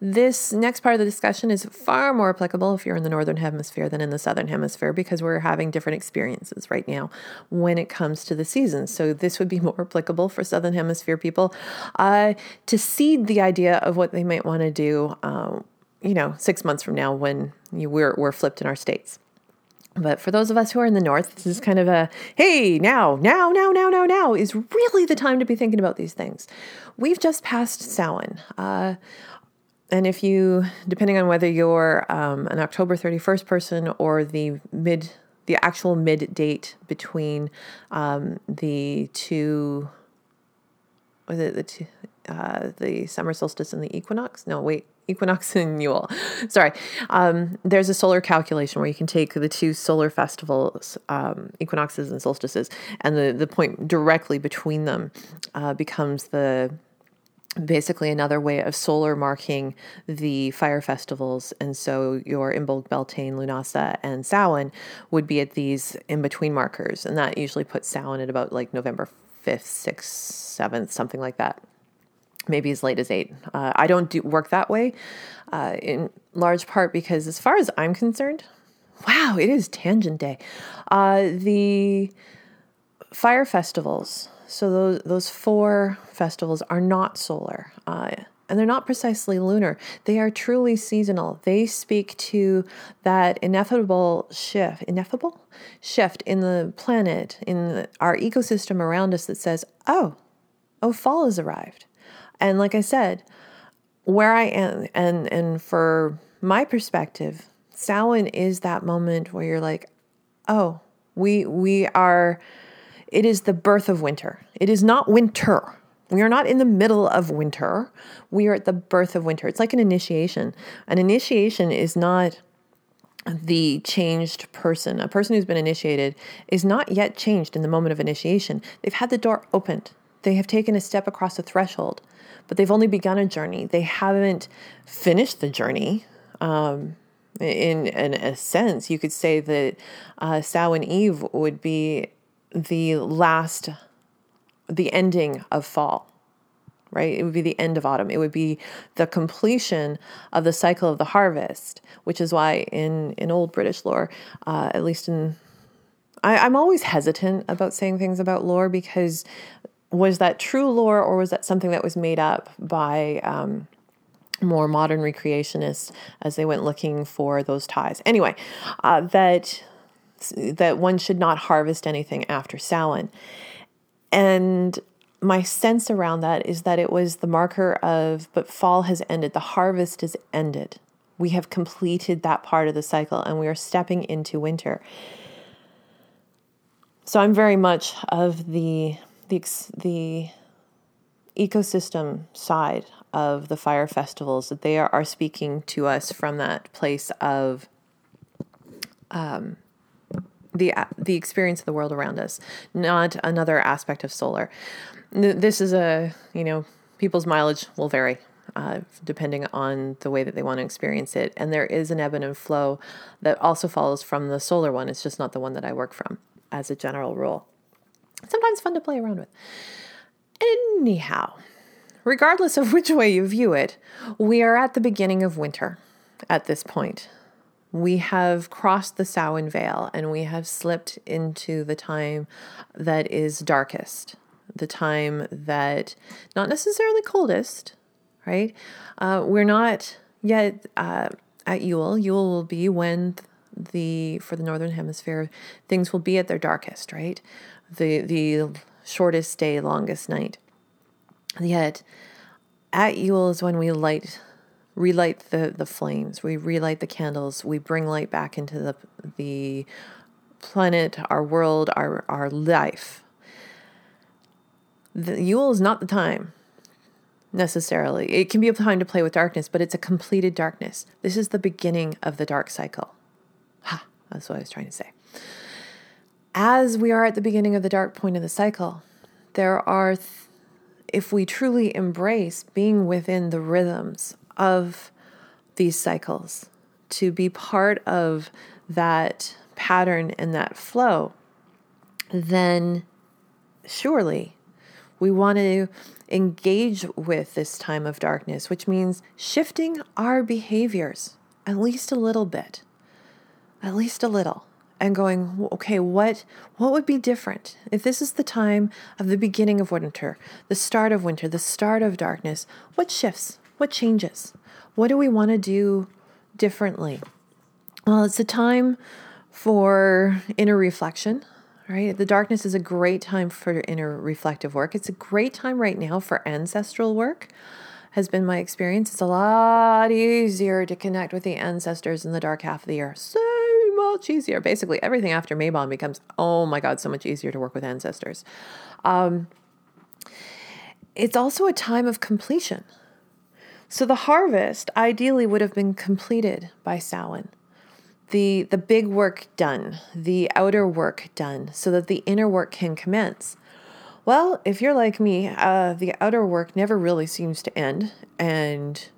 this next part of the discussion is far more applicable if you're in the northern hemisphere than in the southern hemisphere because we're having different experiences right now when it comes to the seasons. So, this would be more applicable for southern hemisphere people uh, to seed the idea of what they might want to do, um, you know, six months from now when you, we're, we're flipped in our states. But for those of us who are in the north, this is kind of a hey, now, now, now, now, now, now is really the time to be thinking about these things. We've just passed Samhain. Uh, and if you, depending on whether you're um, an October 31st person or the mid, the actual mid date between um, the two, was it the two, uh, the summer solstice and the equinox? No, wait, equinox and Yule. Sorry. Um, there's a solar calculation where you can take the two solar festivals, um, equinoxes and solstices, and the, the point directly between them uh, becomes the basically another way of solar marking the fire festivals. And so your Imbolc, Beltane, Lunasa, and Samhain would be at these in between markers. And that usually puts Samhain at about like November 5th, 6th, 7th, something like that. Maybe as late as 8. Uh, I don't do work that way uh, in large part because, as far as I'm concerned, wow, it is tangent day. Uh, the fire festivals so those those four festivals are not solar, uh, and they're not precisely lunar. They are truly seasonal. They speak to that ineffable shift, ineffable shift in the planet, in our ecosystem around us that says, "Oh, oh, fall has arrived." And like I said, where I am, and and for my perspective, Samhain is that moment where you're like, "Oh, we we are." It is the birth of winter. It is not winter. We are not in the middle of winter. We are at the birth of winter. It's like an initiation. An initiation is not the changed person. A person who's been initiated is not yet changed in the moment of initiation. They've had the door opened, they have taken a step across the threshold, but they've only begun a journey. They haven't finished the journey. Um, in, in a sense, you could say that uh, and Eve would be the last, the ending of fall, right? It would be the end of autumn. It would be the completion of the cycle of the harvest, which is why in, in old British lore, uh, at least in, I, I'm always hesitant about saying things about lore because was that true lore or was that something that was made up by um, more modern recreationists as they went looking for those ties? Anyway, uh, that that one should not harvest anything after Samhain. And my sense around that is that it was the marker of, but fall has ended, the harvest is ended. We have completed that part of the cycle and we are stepping into winter. So I'm very much of the the the ecosystem side of the fire festivals that they are, are speaking to us from that place of um, the the experience of the world around us, not another aspect of solar. This is a you know people's mileage will vary uh, depending on the way that they want to experience it, and there is an ebb and flow that also follows from the solar one. It's just not the one that I work from as a general rule. Sometimes fun to play around with. Anyhow, regardless of which way you view it, we are at the beginning of winter at this point we have crossed the Samhain veil and we have slipped into the time that is darkest, the time that not necessarily coldest, right? Uh, we're not yet uh, at Yule. Yule will be when the for the northern hemisphere things will be at their darkest, right? The the shortest day, longest night. Yet at Yule is when we light relight the, the flames, we relight the candles, we bring light back into the, the planet, our world, our, our life. The Yule is not the time necessarily. It can be a time to play with darkness, but it's a completed darkness. This is the beginning of the dark cycle. Ha, that's what I was trying to say. As we are at the beginning of the dark point of the cycle, there are, th- if we truly embrace being within the rhythms of these cycles, to be part of that pattern and that flow, then surely we want to engage with this time of darkness, which means shifting our behaviors at least a little bit, at least a little, and going, okay, what what would be different if this is the time of the beginning of winter, the start of winter, the start of darkness? What shifts? What changes? What do we want to do differently? Well, it's a time for inner reflection, right? The darkness is a great time for inner reflective work. It's a great time right now for ancestral work, has been my experience. It's a lot easier to connect with the ancestors in the dark half of the year. So much easier. Basically, everything after Mabon becomes, oh my God, so much easier to work with ancestors. Um, it's also a time of completion. So the harvest ideally would have been completed by Samhain the the big work done, the outer work done, so that the inner work can commence. Well, if you're like me, uh, the outer work never really seems to end, and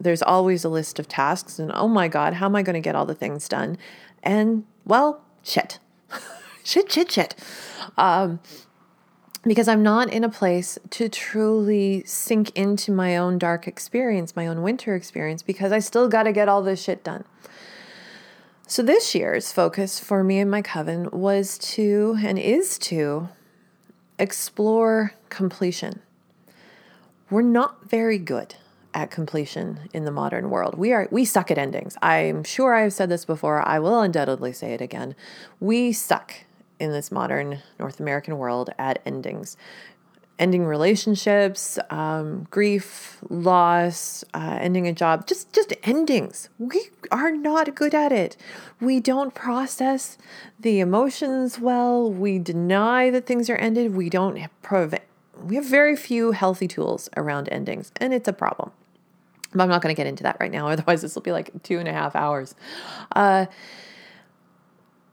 there's always a list of tasks. And oh my God, how am I going to get all the things done? And well, shit, shit, shit, shit. Um, because I'm not in a place to truly sink into my own dark experience, my own winter experience, because I still got to get all this shit done. So, this year's focus for me and my coven was to and is to explore completion. We're not very good at completion in the modern world. We are we suck at endings. I'm sure I've said this before. I will undoubtedly say it again. We suck in this modern North American world at endings ending relationships, um, grief, loss, uh, ending a job, just just endings. We are not good at it. We don't process the emotions well. We deny that things are ended. We don't prevent. We have very few healthy tools around endings, and it's a problem. But I'm not going to get into that right now. Otherwise, this will be like two and a half hours. Uh,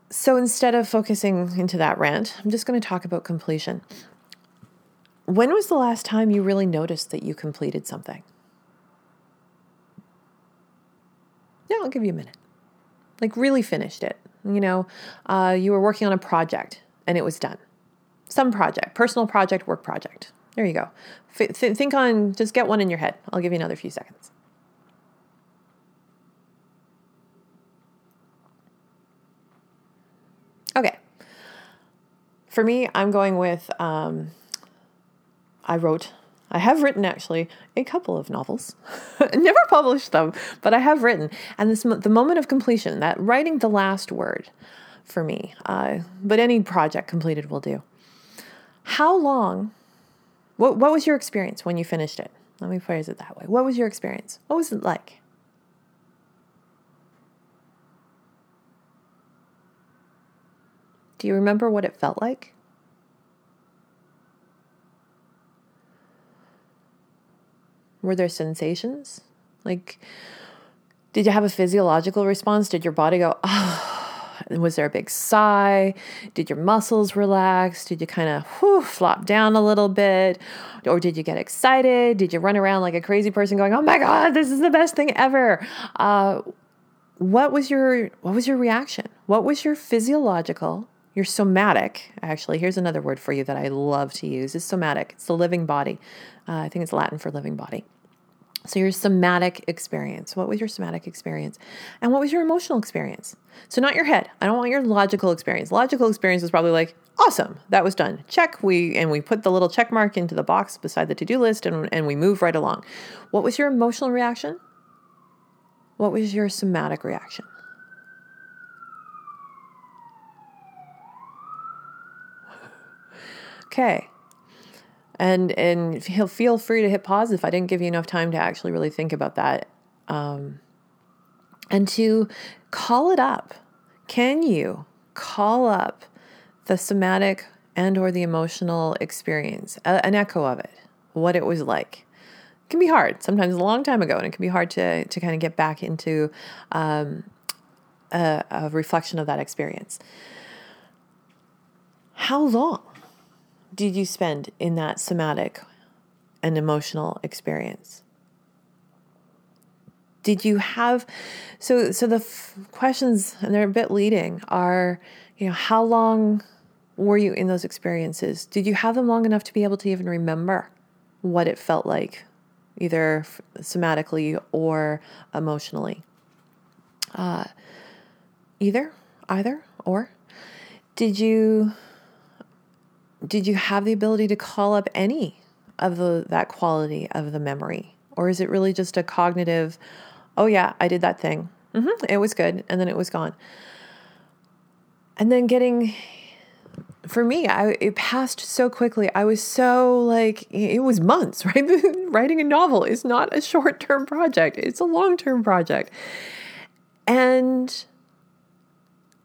so instead of focusing into that rant, I'm just going to talk about completion. When was the last time you really noticed that you completed something? Yeah, I'll give you a minute. Like, really finished it. You know, uh, you were working on a project and it was done. Some project, personal project, work project. There you go. F- th- think on, just get one in your head. I'll give you another few seconds. Okay. For me, I'm going with um, I wrote, I have written actually a couple of novels. Never published them, but I have written. And this the moment of completion, that writing the last word for me, uh, but any project completed will do. How long? What what was your experience when you finished it? Let me phrase it that way. What was your experience? What was it like? Do you remember what it felt like? Were there sensations? Like, did you have a physiological response? Did your body go, oh, was there a big sigh? Did your muscles relax? Did you kind of flop down a little bit? Or did you get excited? Did you run around like a crazy person going, oh my God, this is the best thing ever? Uh, what was your what was your reaction? What was your physiological, your somatic? Actually, here's another word for you that I love to use is somatic. It's the living body. Uh, I think it's Latin for living body. So, your somatic experience. What was your somatic experience? And what was your emotional experience? So, not your head. I don't want your logical experience. Logical experience is probably like, awesome, that was done. Check. We and we put the little check mark into the box beside the to-do list and, and we move right along. What was your emotional reaction? What was your somatic reaction? Okay and and he'll feel free to hit pause if I didn't give you enough time to actually really think about that, um, and to call it up. Can you call up the somatic and or the emotional experience, a, an echo of it, what it was like? It can be hard. Sometimes a long time ago, and it can be hard to to kind of get back into um, a, a reflection of that experience. How long? Did you spend in that somatic and emotional experience? Did you have so so the f- questions and they're a bit leading are you know how long were you in those experiences? Did you have them long enough to be able to even remember what it felt like either somatically or emotionally? Uh, either, either, or did you did you have the ability to call up any of the that quality of the memory? Or is it really just a cognitive oh yeah i did that thing. Mm-hmm, it was good and then it was gone. And then getting for me I, it passed so quickly. I was so like it was months right? Writing a novel is not a short-term project. It's a long-term project. And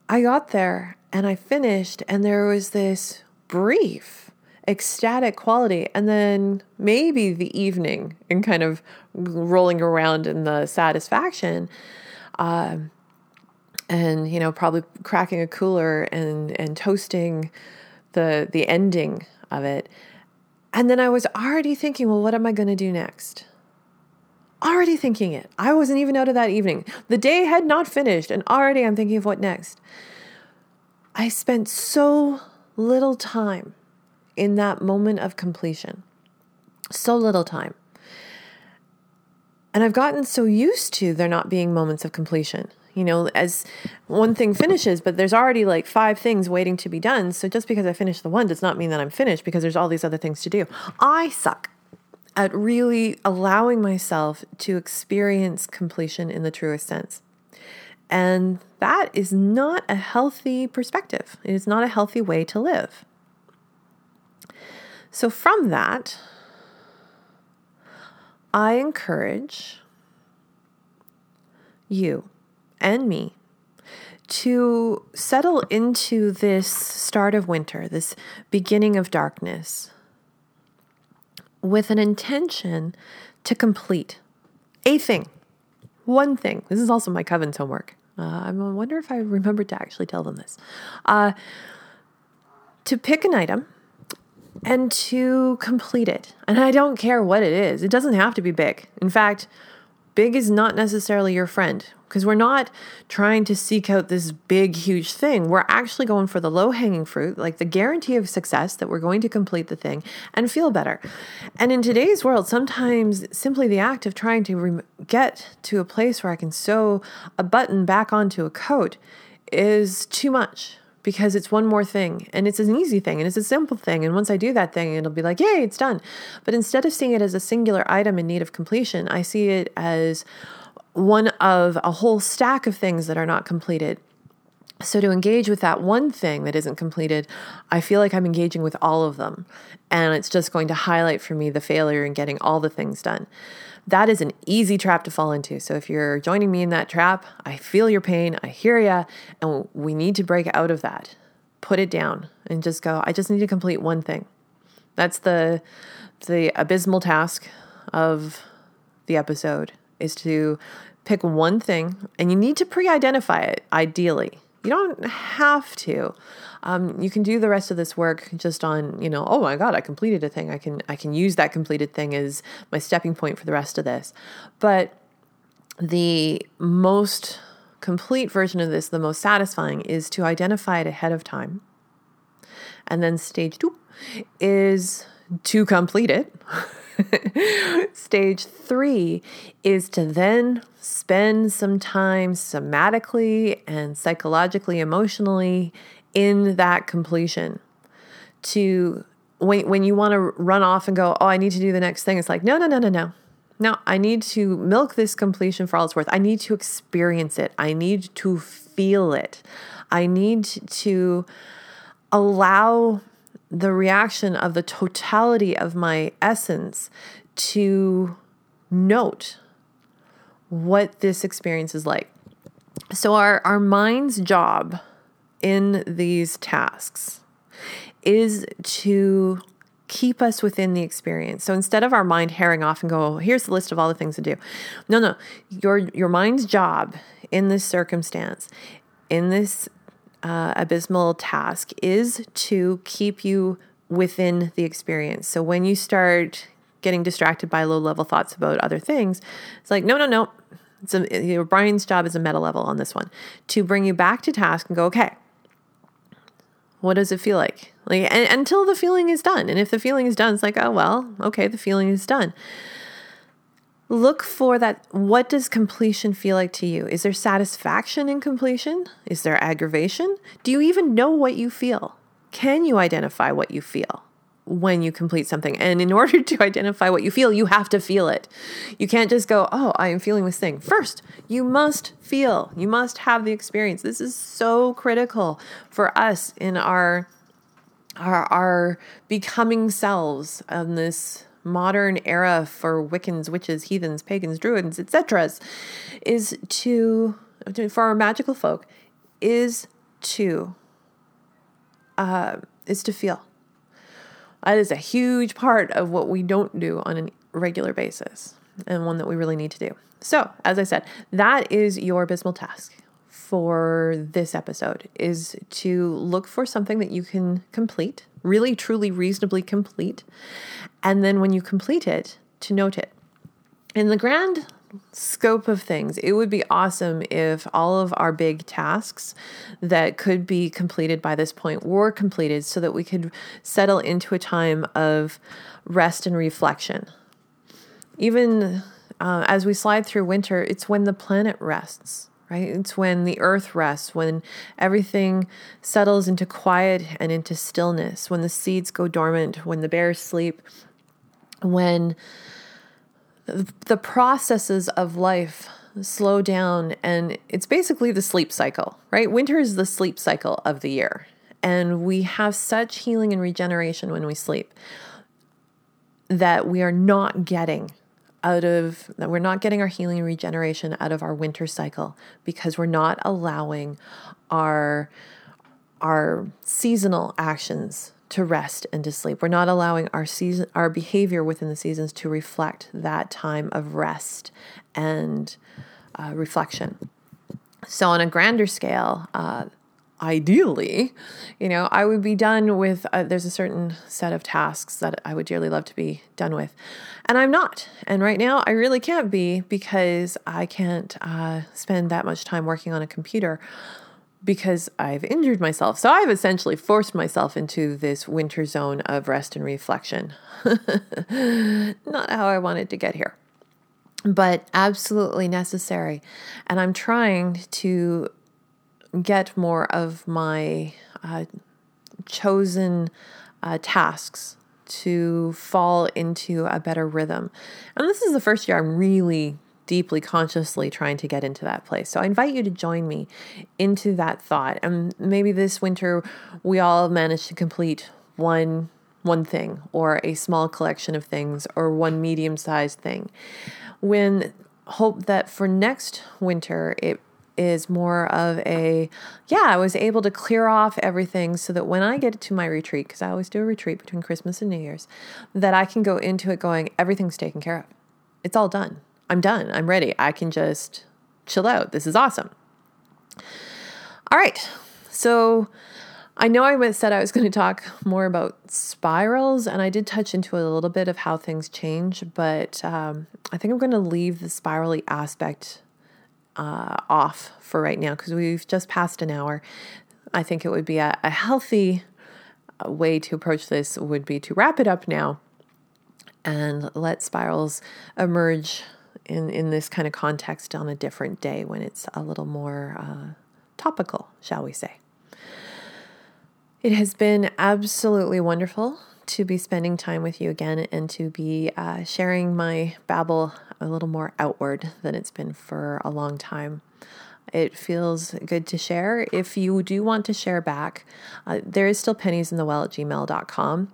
i got there and i finished and there was this brief ecstatic quality and then maybe the evening and kind of rolling around in the satisfaction um, and you know probably cracking a cooler and and toasting the the ending of it. And then i was already thinking well what am i going to do next? Already thinking it. I wasn't even out of that evening. The day had not finished and already i'm thinking of what next. I spent so little time in that moment of completion so little time and i've gotten so used to there not being moments of completion you know, as one thing finishes, but there's already like five things waiting to be done. So just because I finished the one does not mean that I'm finished because there's all these other things to do. I suck at really allowing myself to experience completion in the truest sense. And that is not a healthy perspective. It is not a healthy way to live. So, from that, I encourage you and me to settle into this start of winter, this beginning of darkness, with an intention to complete a thing, one thing. This is also my coven's homework. Uh, I wonder if I remembered to actually tell them this. Uh, to pick an item and to complete it. And I don't care what it is, it doesn't have to be big. In fact, big is not necessarily your friend because we're not trying to seek out this big, huge thing. We're actually going for the low hanging fruit, like the guarantee of success that we're going to complete the thing and feel better. And in today's world, sometimes simply the act of trying to re- get to a place where I can sew a button back onto a coat is too much because it's one more thing and it's an easy thing and it's a simple thing. And once I do that thing, it'll be like, yay, it's done. But instead of seeing it as a singular item in need of completion, I see it as one of a whole stack of things that are not completed. So, to engage with that one thing that isn't completed, I feel like I'm engaging with all of them. And it's just going to highlight for me the failure in getting all the things done. That is an easy trap to fall into. So, if you're joining me in that trap, I feel your pain, I hear you, and we need to break out of that. Put it down and just go, I just need to complete one thing. That's the, the abysmal task of the episode is to pick one thing and you need to pre identify it, ideally. You don't have to. Um, you can do the rest of this work just on, you know, oh my God, I completed a thing. I can I can use that completed thing as my stepping point for the rest of this. But the most complete version of this, the most satisfying, is to identify it ahead of time. And then stage two is to complete it. Stage three is to then spend some time somatically and psychologically, emotionally in that completion. To when, when you want to run off and go, oh, I need to do the next thing, it's like, no, no, no, no, no. No, I need to milk this completion for all it's worth. I need to experience it. I need to feel it. I need to allow the reaction of the totality of my essence to note what this experience is like. So, our, our mind's job in these tasks is to keep us within the experience. So instead of our mind herring off and go, oh, here's the list of all the things to do. No, no. Your your mind's job in this circumstance, in this uh, abysmal task is to keep you within the experience. So when you start getting distracted by low level thoughts about other things, it's like, no, no, no. It's a, brain's job is a meta level on this one to bring you back to task and go, okay, what does it feel like? Like and, until the feeling is done. And if the feeling is done, it's like, oh well, okay, the feeling is done look for that what does completion feel like to you is there satisfaction in completion is there aggravation do you even know what you feel can you identify what you feel when you complete something. And in order to identify what you feel, you have to feel it. You can't just go, oh, I am feeling this thing. First, you must feel, you must have the experience. This is so critical for us in our our, our becoming selves in this modern era for Wiccans, witches, heathens, pagans, druids, etc., is to for our magical folk is to uh, is to feel. That is a huge part of what we don't do on a regular basis, and one that we really need to do. So, as I said, that is your abysmal task for this episode is to look for something that you can complete, really truly reasonably complete, and then when you complete it, to note it. In the grand scope of things, it would be awesome if all of our big tasks that could be completed by this point were completed so that we could settle into a time of rest and reflection. Even uh, as we slide through winter, it's when the planet rests, right? It's when the earth rests, when everything settles into quiet and into stillness, when the seeds go dormant, when the bears sleep, when the processes of life slow down and it's basically the sleep cycle, right? Winter is the sleep cycle of the year. And we have such healing and regeneration when we sleep that we are not getting out of that we're not getting our healing and regeneration out of our winter cycle because we're not allowing our our seasonal actions to rest and to sleep. We're not allowing our season our behavior within the seasons to reflect that time of rest and uh, reflection. So on a grander scale, uh, ideally, you know, I would be done with, uh, there's a certain set of tasks that I would dearly love to be done with. And I'm not. And right now, I really can't be because I can't uh, spend that much time working on a computer because I've injured myself. So I've essentially forced myself into this winter zone of rest and reflection. Not how I wanted to get here, but absolutely necessary. And I'm trying to get more of my uh, chosen uh, tasks to fall into a better rhythm. And this is the first year I'm really deeply consciously trying to get into that place. So I invite you to join me into that thought. And maybe this winter we all manage to complete one one thing or a small collection of things or one medium-sized thing. When hope that for next winter it is more of a yeah i was able to clear off everything so that when i get to my retreat because i always do a retreat between christmas and new year's that i can go into it going everything's taken care of it's all done I'm done. I'm ready. I can just chill out. This is awesome. All right. So I know I said I was going to talk more about spirals, and I did touch into a little bit of how things change, but um, I think I'm going to leave the spirally aspect uh, off for right now because we've just passed an hour. I think it would be a, a healthy uh, way to approach this would be to wrap it up now and let spirals emerge in, in this kind of context on a different day when it's a little more uh, topical, shall we say. It has been absolutely wonderful to be spending time with you again and to be uh, sharing my babble a little more outward than it's been for a long time. It feels good to share. If you do want to share back, uh, there is still pennies in the well at gmail.com.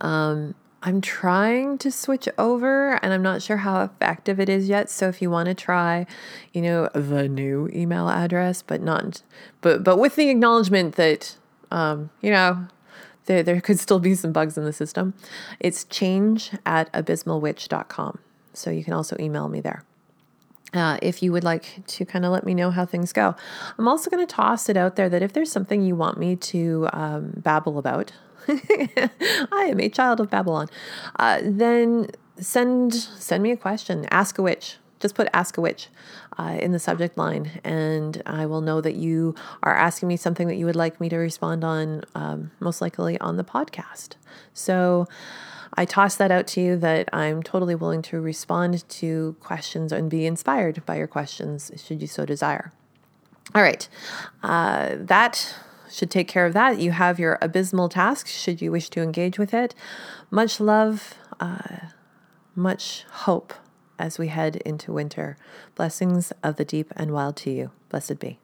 Um, I'm trying to switch over and I'm not sure how effective it is yet. So if you want to try, you know, the new email address, but not but but with the acknowledgement that um, you know, there there could still be some bugs in the system. It's change at abysmalwitch.com. So you can also email me there. Uh, if you would like to kind of let me know how things go. I'm also going to toss it out there that if there's something you want me to um, babble about, I am a child of Babylon. Uh, then send send me a question. Ask a witch. Just put "ask a witch" uh, in the subject line, and I will know that you are asking me something that you would like me to respond on. Um, most likely on the podcast. So. I toss that out to you that I'm totally willing to respond to questions and be inspired by your questions, should you so desire. All right, uh, that should take care of that. You have your abysmal task should you wish to engage with it. Much love, uh, much hope as we head into winter. Blessings of the deep and wild to you. Blessed be.